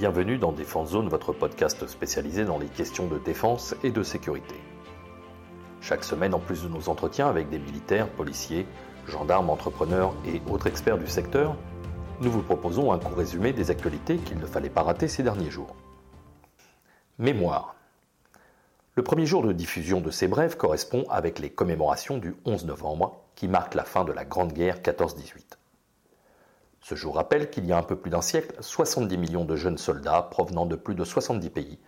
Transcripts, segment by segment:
bienvenue dans Défense Zone, votre podcast spécialisé dans les questions de défense et de sécurité. Chaque semaine, en plus de nos entretiens avec des militaires, policiers, gendarmes, entrepreneurs et autres experts du secteur, nous vous proposons un court résumé des actualités qu'il ne fallait pas rater ces derniers jours. Mémoire. Le premier jour de diffusion de ces brèves correspond avec les commémorations du 11 novembre, qui marque la fin de la Grande Guerre 14-18. Ce jour rappelle qu'il y a un peu plus d'un siècle, 70 millions de jeunes soldats provenant de plus de 70 pays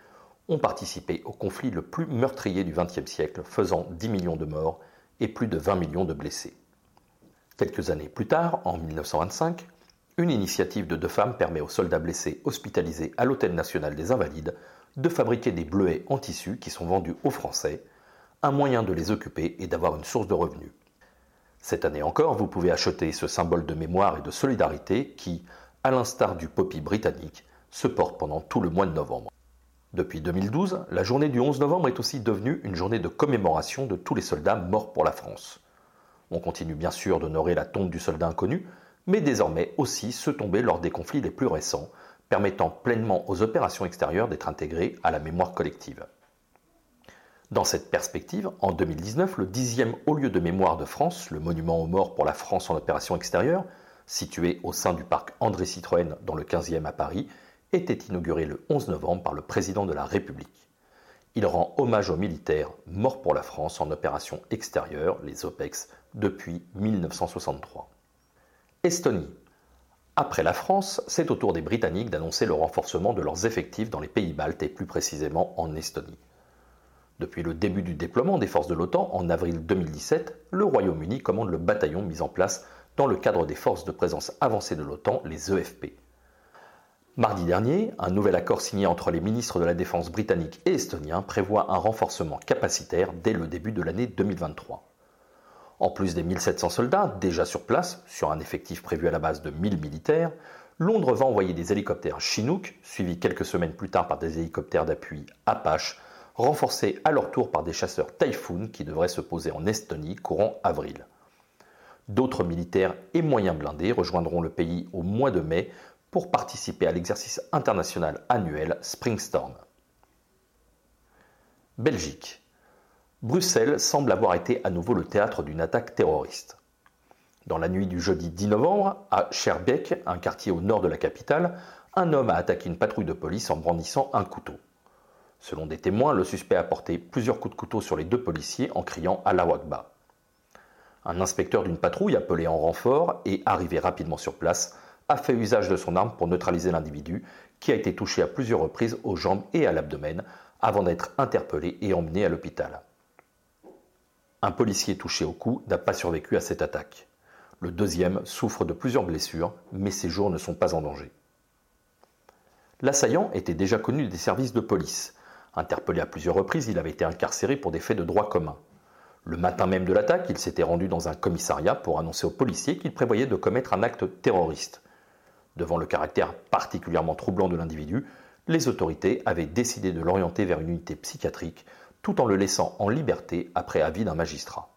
ont participé au conflit le plus meurtrier du XXe siècle, faisant 10 millions de morts et plus de 20 millions de blessés. Quelques années plus tard, en 1925, une initiative de deux femmes permet aux soldats blessés hospitalisés à l'Hôtel national des Invalides de fabriquer des bleuets en tissu qui sont vendus aux Français, un moyen de les occuper et d'avoir une source de revenus. Cette année encore, vous pouvez acheter ce symbole de mémoire et de solidarité qui, à l'instar du poppy britannique, se porte pendant tout le mois de novembre. Depuis 2012, la journée du 11 novembre est aussi devenue une journée de commémoration de tous les soldats morts pour la France. On continue bien sûr d'honorer la tombe du soldat inconnu, mais désormais aussi se tomber lors des conflits les plus récents, permettant pleinement aux opérations extérieures d'être intégrées à la mémoire collective. Dans cette perspective, en 2019, le dixième haut lieu de mémoire de France, le monument aux morts pour la France en opération extérieure, situé au sein du parc André Citroën dans le 15e à Paris, était inauguré le 11 novembre par le président de la République. Il rend hommage aux militaires morts pour la France en opération extérieure, les OPEX, depuis 1963. Estonie. Après la France, c'est au tour des Britanniques d'annoncer le renforcement de leurs effectifs dans les pays baltes et plus précisément en Estonie. Depuis le début du déploiement des forces de l'OTAN en avril 2017, le Royaume-Uni commande le bataillon mis en place dans le cadre des forces de présence avancée de l'OTAN, les EFP. Mardi dernier, un nouvel accord signé entre les ministres de la Défense britanniques et estoniens prévoit un renforcement capacitaire dès le début de l'année 2023. En plus des 1700 soldats déjà sur place, sur un effectif prévu à la base de 1000 militaires, Londres va envoyer des hélicoptères Chinook, suivis quelques semaines plus tard par des hélicoptères d'appui Apache, renforcés à leur tour par des chasseurs Typhoon qui devraient se poser en Estonie courant avril. D'autres militaires et moyens blindés rejoindront le pays au mois de mai pour participer à l'exercice international annuel Springstorm. Belgique. Bruxelles semble avoir été à nouveau le théâtre d'une attaque terroriste. Dans la nuit du jeudi 10 novembre, à Scherbeck, un quartier au nord de la capitale, un homme a attaqué une patrouille de police en brandissant un couteau. Selon des témoins, le suspect a porté plusieurs coups de couteau sur les deux policiers en criant à la Wakba. Un inspecteur d'une patrouille appelé en renfort et arrivé rapidement sur place a fait usage de son arme pour neutraliser l'individu qui a été touché à plusieurs reprises aux jambes et à l'abdomen avant d'être interpellé et emmené à l'hôpital. Un policier touché au cou n'a pas survécu à cette attaque. Le deuxième souffre de plusieurs blessures, mais ses jours ne sont pas en danger. L'assaillant était déjà connu des services de police Interpellé à plusieurs reprises, il avait été incarcéré pour des faits de droit commun. Le matin même de l'attaque, il s'était rendu dans un commissariat pour annoncer aux policiers qu'il prévoyait de commettre un acte terroriste. Devant le caractère particulièrement troublant de l'individu, les autorités avaient décidé de l'orienter vers une unité psychiatrique tout en le laissant en liberté après avis d'un magistrat.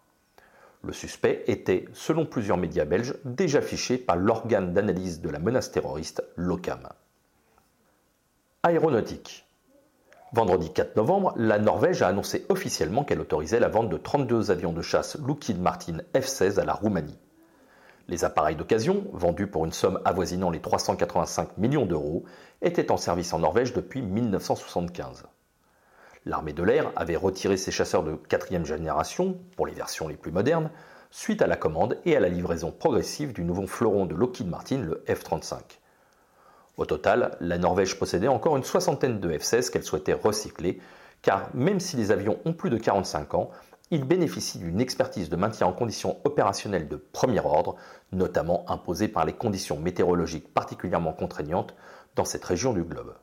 Le suspect était, selon plusieurs médias belges, déjà fiché par l'organe d'analyse de la menace terroriste, l'OCAM. Aéronautique. Vendredi 4 novembre, la Norvège a annoncé officiellement qu'elle autorisait la vente de 32 avions de chasse Lockheed Martin F-16 à la Roumanie. Les appareils d'occasion, vendus pour une somme avoisinant les 385 millions d'euros, étaient en service en Norvège depuis 1975. L'armée de l'air avait retiré ses chasseurs de quatrième génération, pour les versions les plus modernes, suite à la commande et à la livraison progressive du nouveau fleuron de Lockheed Martin, le F-35. Au total, la Norvège possédait encore une soixantaine de F-16 qu'elle souhaitait recycler, car même si les avions ont plus de 45 ans, ils bénéficient d'une expertise de maintien en conditions opérationnelles de premier ordre, notamment imposée par les conditions météorologiques particulièrement contraignantes dans cette région du globe.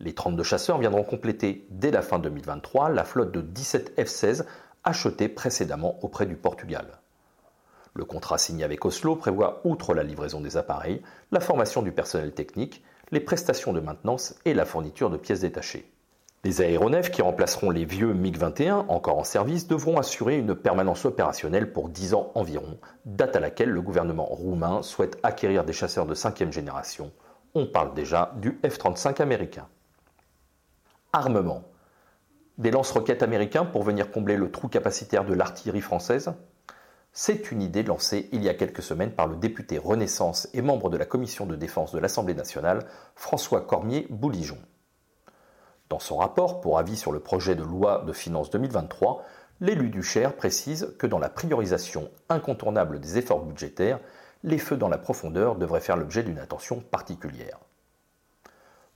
Les 32 chasseurs viendront compléter dès la fin 2023 la flotte de 17 F-16 achetés précédemment auprès du Portugal. Le contrat signé avec Oslo prévoit, outre la livraison des appareils, la formation du personnel technique, les prestations de maintenance et la fourniture de pièces détachées. Les aéronefs qui remplaceront les vieux MiG-21 encore en service devront assurer une permanence opérationnelle pour 10 ans environ, date à laquelle le gouvernement roumain souhaite acquérir des chasseurs de cinquième génération, on parle déjà du F-35 américain. Armement. Des lance-roquettes américains pour venir combler le trou capacitaire de l'artillerie française C'est une idée lancée il y a quelques semaines par le député Renaissance et membre de la commission de défense de l'Assemblée nationale, François Cormier-Bouligeon. Dans son rapport pour avis sur le projet de loi de finances 2023, l'élu du Cher précise que dans la priorisation incontournable des efforts budgétaires, les feux dans la profondeur devraient faire l'objet d'une attention particulière.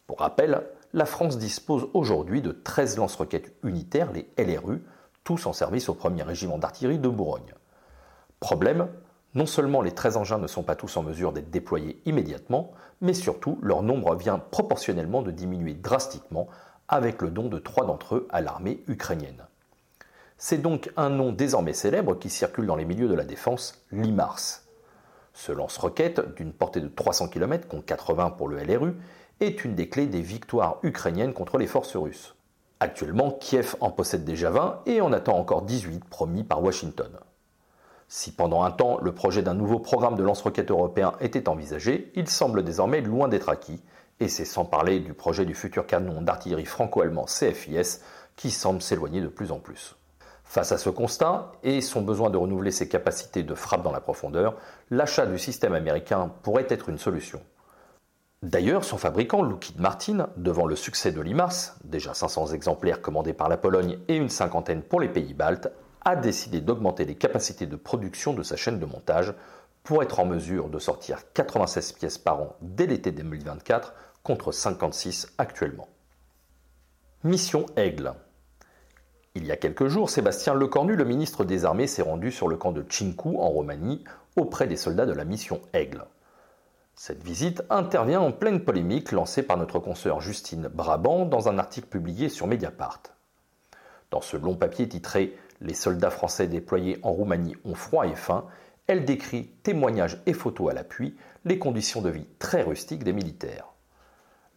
Pour rappel, la France dispose aujourd'hui de 13 lance-roquettes unitaires, les LRU, tous en service au 1er régiment d'artillerie de Bourgogne. Problème, non seulement les 13 engins ne sont pas tous en mesure d'être déployés immédiatement, mais surtout leur nombre vient proportionnellement de diminuer drastiquement avec le don de trois d'entre eux à l'armée ukrainienne. C'est donc un nom désormais célèbre qui circule dans les milieux de la défense, l'IMARS. Ce lance-roquette, d'une portée de 300 km, contre 80 pour le LRU, est une des clés des victoires ukrainiennes contre les forces russes. Actuellement, Kiev en possède déjà 20 et en attend encore 18 promis par Washington. Si pendant un temps le projet d'un nouveau programme de lance-roquettes européen était envisagé, il semble désormais loin d'être acquis, et c'est sans parler du projet du futur canon d'artillerie franco-allemand CFIS qui semble s'éloigner de plus en plus. Face à ce constat et son besoin de renouveler ses capacités de frappe dans la profondeur, l'achat du système américain pourrait être une solution. D'ailleurs, son fabricant, Lockheed Martin, devant le succès de l'IMARS, déjà 500 exemplaires commandés par la Pologne et une cinquantaine pour les pays baltes, a décidé d'augmenter les capacités de production de sa chaîne de montage pour être en mesure de sortir 96 pièces par an dès l'été 2024 contre 56 actuellement. Mission Aigle. Il y a quelques jours, Sébastien Lecornu, le ministre des Armées, s'est rendu sur le camp de Cinku, en Roumanie, auprès des soldats de la mission Aigle. Cette visite intervient en pleine polémique lancée par notre consoeur Justine Brabant dans un article publié sur Mediapart. Dans ce long papier titré Les soldats français déployés en Roumanie ont froid et faim, elle décrit, témoignages et photos à l'appui, les conditions de vie très rustiques des militaires.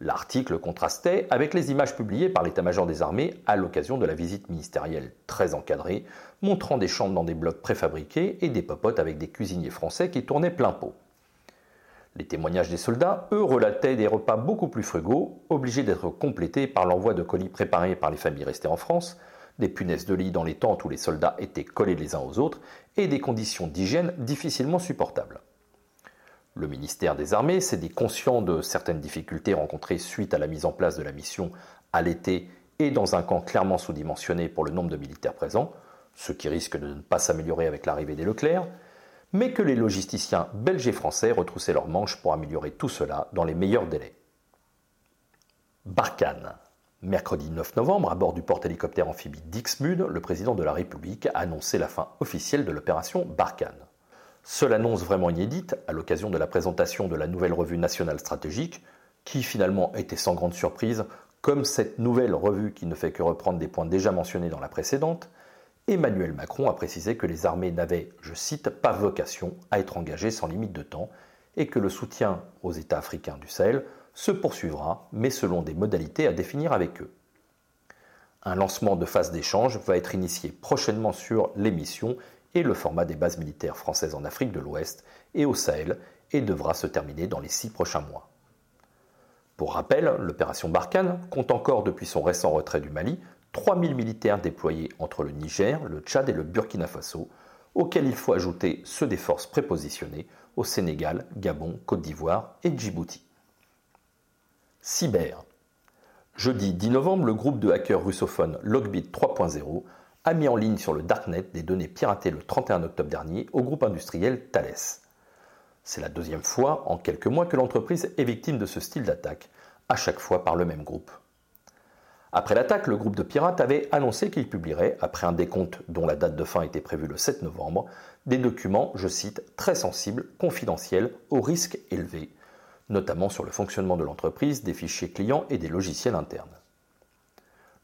L'article contrastait avec les images publiées par l'état-major des armées à l'occasion de la visite ministérielle très encadrée, montrant des chambres dans des blocs préfabriqués et des popotes avec des cuisiniers français qui tournaient plein pot. Les témoignages des soldats, eux, relataient des repas beaucoup plus frugaux, obligés d'être complétés par l'envoi de colis préparés par les familles restées en France, des punaises de lit dans les tentes où les soldats étaient collés les uns aux autres, et des conditions d'hygiène difficilement supportables. Le ministère des Armées s'est dit conscient de certaines difficultés rencontrées suite à la mise en place de la mission à l'été et dans un camp clairement sous-dimensionné pour le nombre de militaires présents, ce qui risque de ne pas s'améliorer avec l'arrivée des Leclerc, mais que les logisticiens belges et français retroussaient leurs manches pour améliorer tout cela dans les meilleurs délais. Barkhane. Mercredi 9 novembre, à bord du porte-hélicoptère amphibie Dixmude, le président de la République a annoncé la fin officielle de l'opération Barkhane. Seule annonce vraiment inédite, à l'occasion de la présentation de la nouvelle revue nationale stratégique, qui finalement était sans grande surprise, comme cette nouvelle revue qui ne fait que reprendre des points déjà mentionnés dans la précédente, Emmanuel Macron a précisé que les armées n'avaient, je cite, pas vocation à être engagées sans limite de temps et que le soutien aux États africains du Sahel se poursuivra, mais selon des modalités à définir avec eux. Un lancement de phase d'échange va être initié prochainement sur les missions et le format des bases militaires françaises en Afrique de l'Ouest et au Sahel et devra se terminer dans les six prochains mois. Pour rappel, l'opération Barkhane compte encore depuis son récent retrait du Mali 3000 militaires déployés entre le Niger, le Tchad et le Burkina Faso, auxquels il faut ajouter ceux des forces prépositionnées au Sénégal, Gabon, Côte d'Ivoire et Djibouti. Cyber. Jeudi 10 novembre, le groupe de hackers russophones Logbit 3.0 a mis en ligne sur le Darknet des données piratées le 31 octobre dernier au groupe industriel Thales. C'est la deuxième fois en quelques mois que l'entreprise est victime de ce style d'attaque, à chaque fois par le même groupe. Après l'attaque, le groupe de pirates avait annoncé qu'il publierait, après un décompte dont la date de fin était prévue le 7 novembre, des documents, je cite, très sensibles, confidentiels, au risque élevé, notamment sur le fonctionnement de l'entreprise, des fichiers clients et des logiciels internes.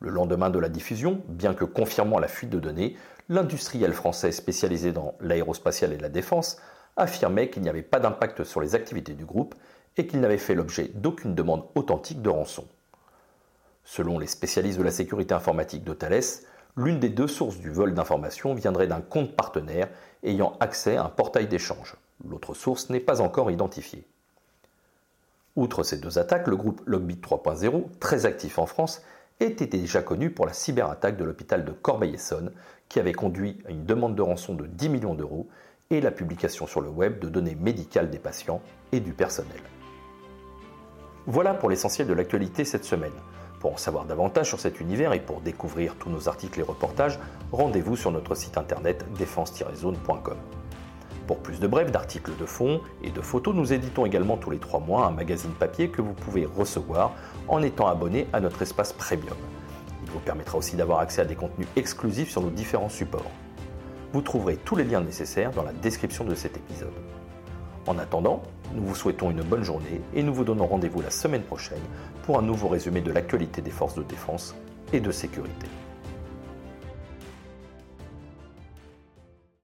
Le lendemain de la diffusion, bien que confirmant la fuite de données, l'industriel français spécialisé dans l'aérospatial et la défense affirmait qu'il n'y avait pas d'impact sur les activités du groupe et qu'il n'avait fait l'objet d'aucune demande authentique de rançon. Selon les spécialistes de la sécurité informatique de Thales, l'une des deux sources du vol d'informations viendrait d'un compte partenaire ayant accès à un portail d'échange. L'autre source n'est pas encore identifiée. Outre ces deux attaques, le groupe Logbit 3.0, très actif en France, était déjà connu pour la cyberattaque de l'hôpital de Corbeil-Essonne, qui avait conduit à une demande de rançon de 10 millions d'euros et la publication sur le web de données médicales des patients et du personnel. Voilà pour l'essentiel de l'actualité cette semaine. Pour en savoir davantage sur cet univers et pour découvrir tous nos articles et reportages, rendez-vous sur notre site internet défense-zone.com. Pour plus de brefs, d'articles de fond et de photos, nous éditons également tous les trois mois un magazine papier que vous pouvez recevoir en étant abonné à notre espace premium. Il vous permettra aussi d'avoir accès à des contenus exclusifs sur nos différents supports. Vous trouverez tous les liens nécessaires dans la description de cet épisode. En attendant, nous vous souhaitons une bonne journée et nous vous donnons rendez-vous la semaine prochaine pour un nouveau résumé de l'actualité des forces de défense et de sécurité.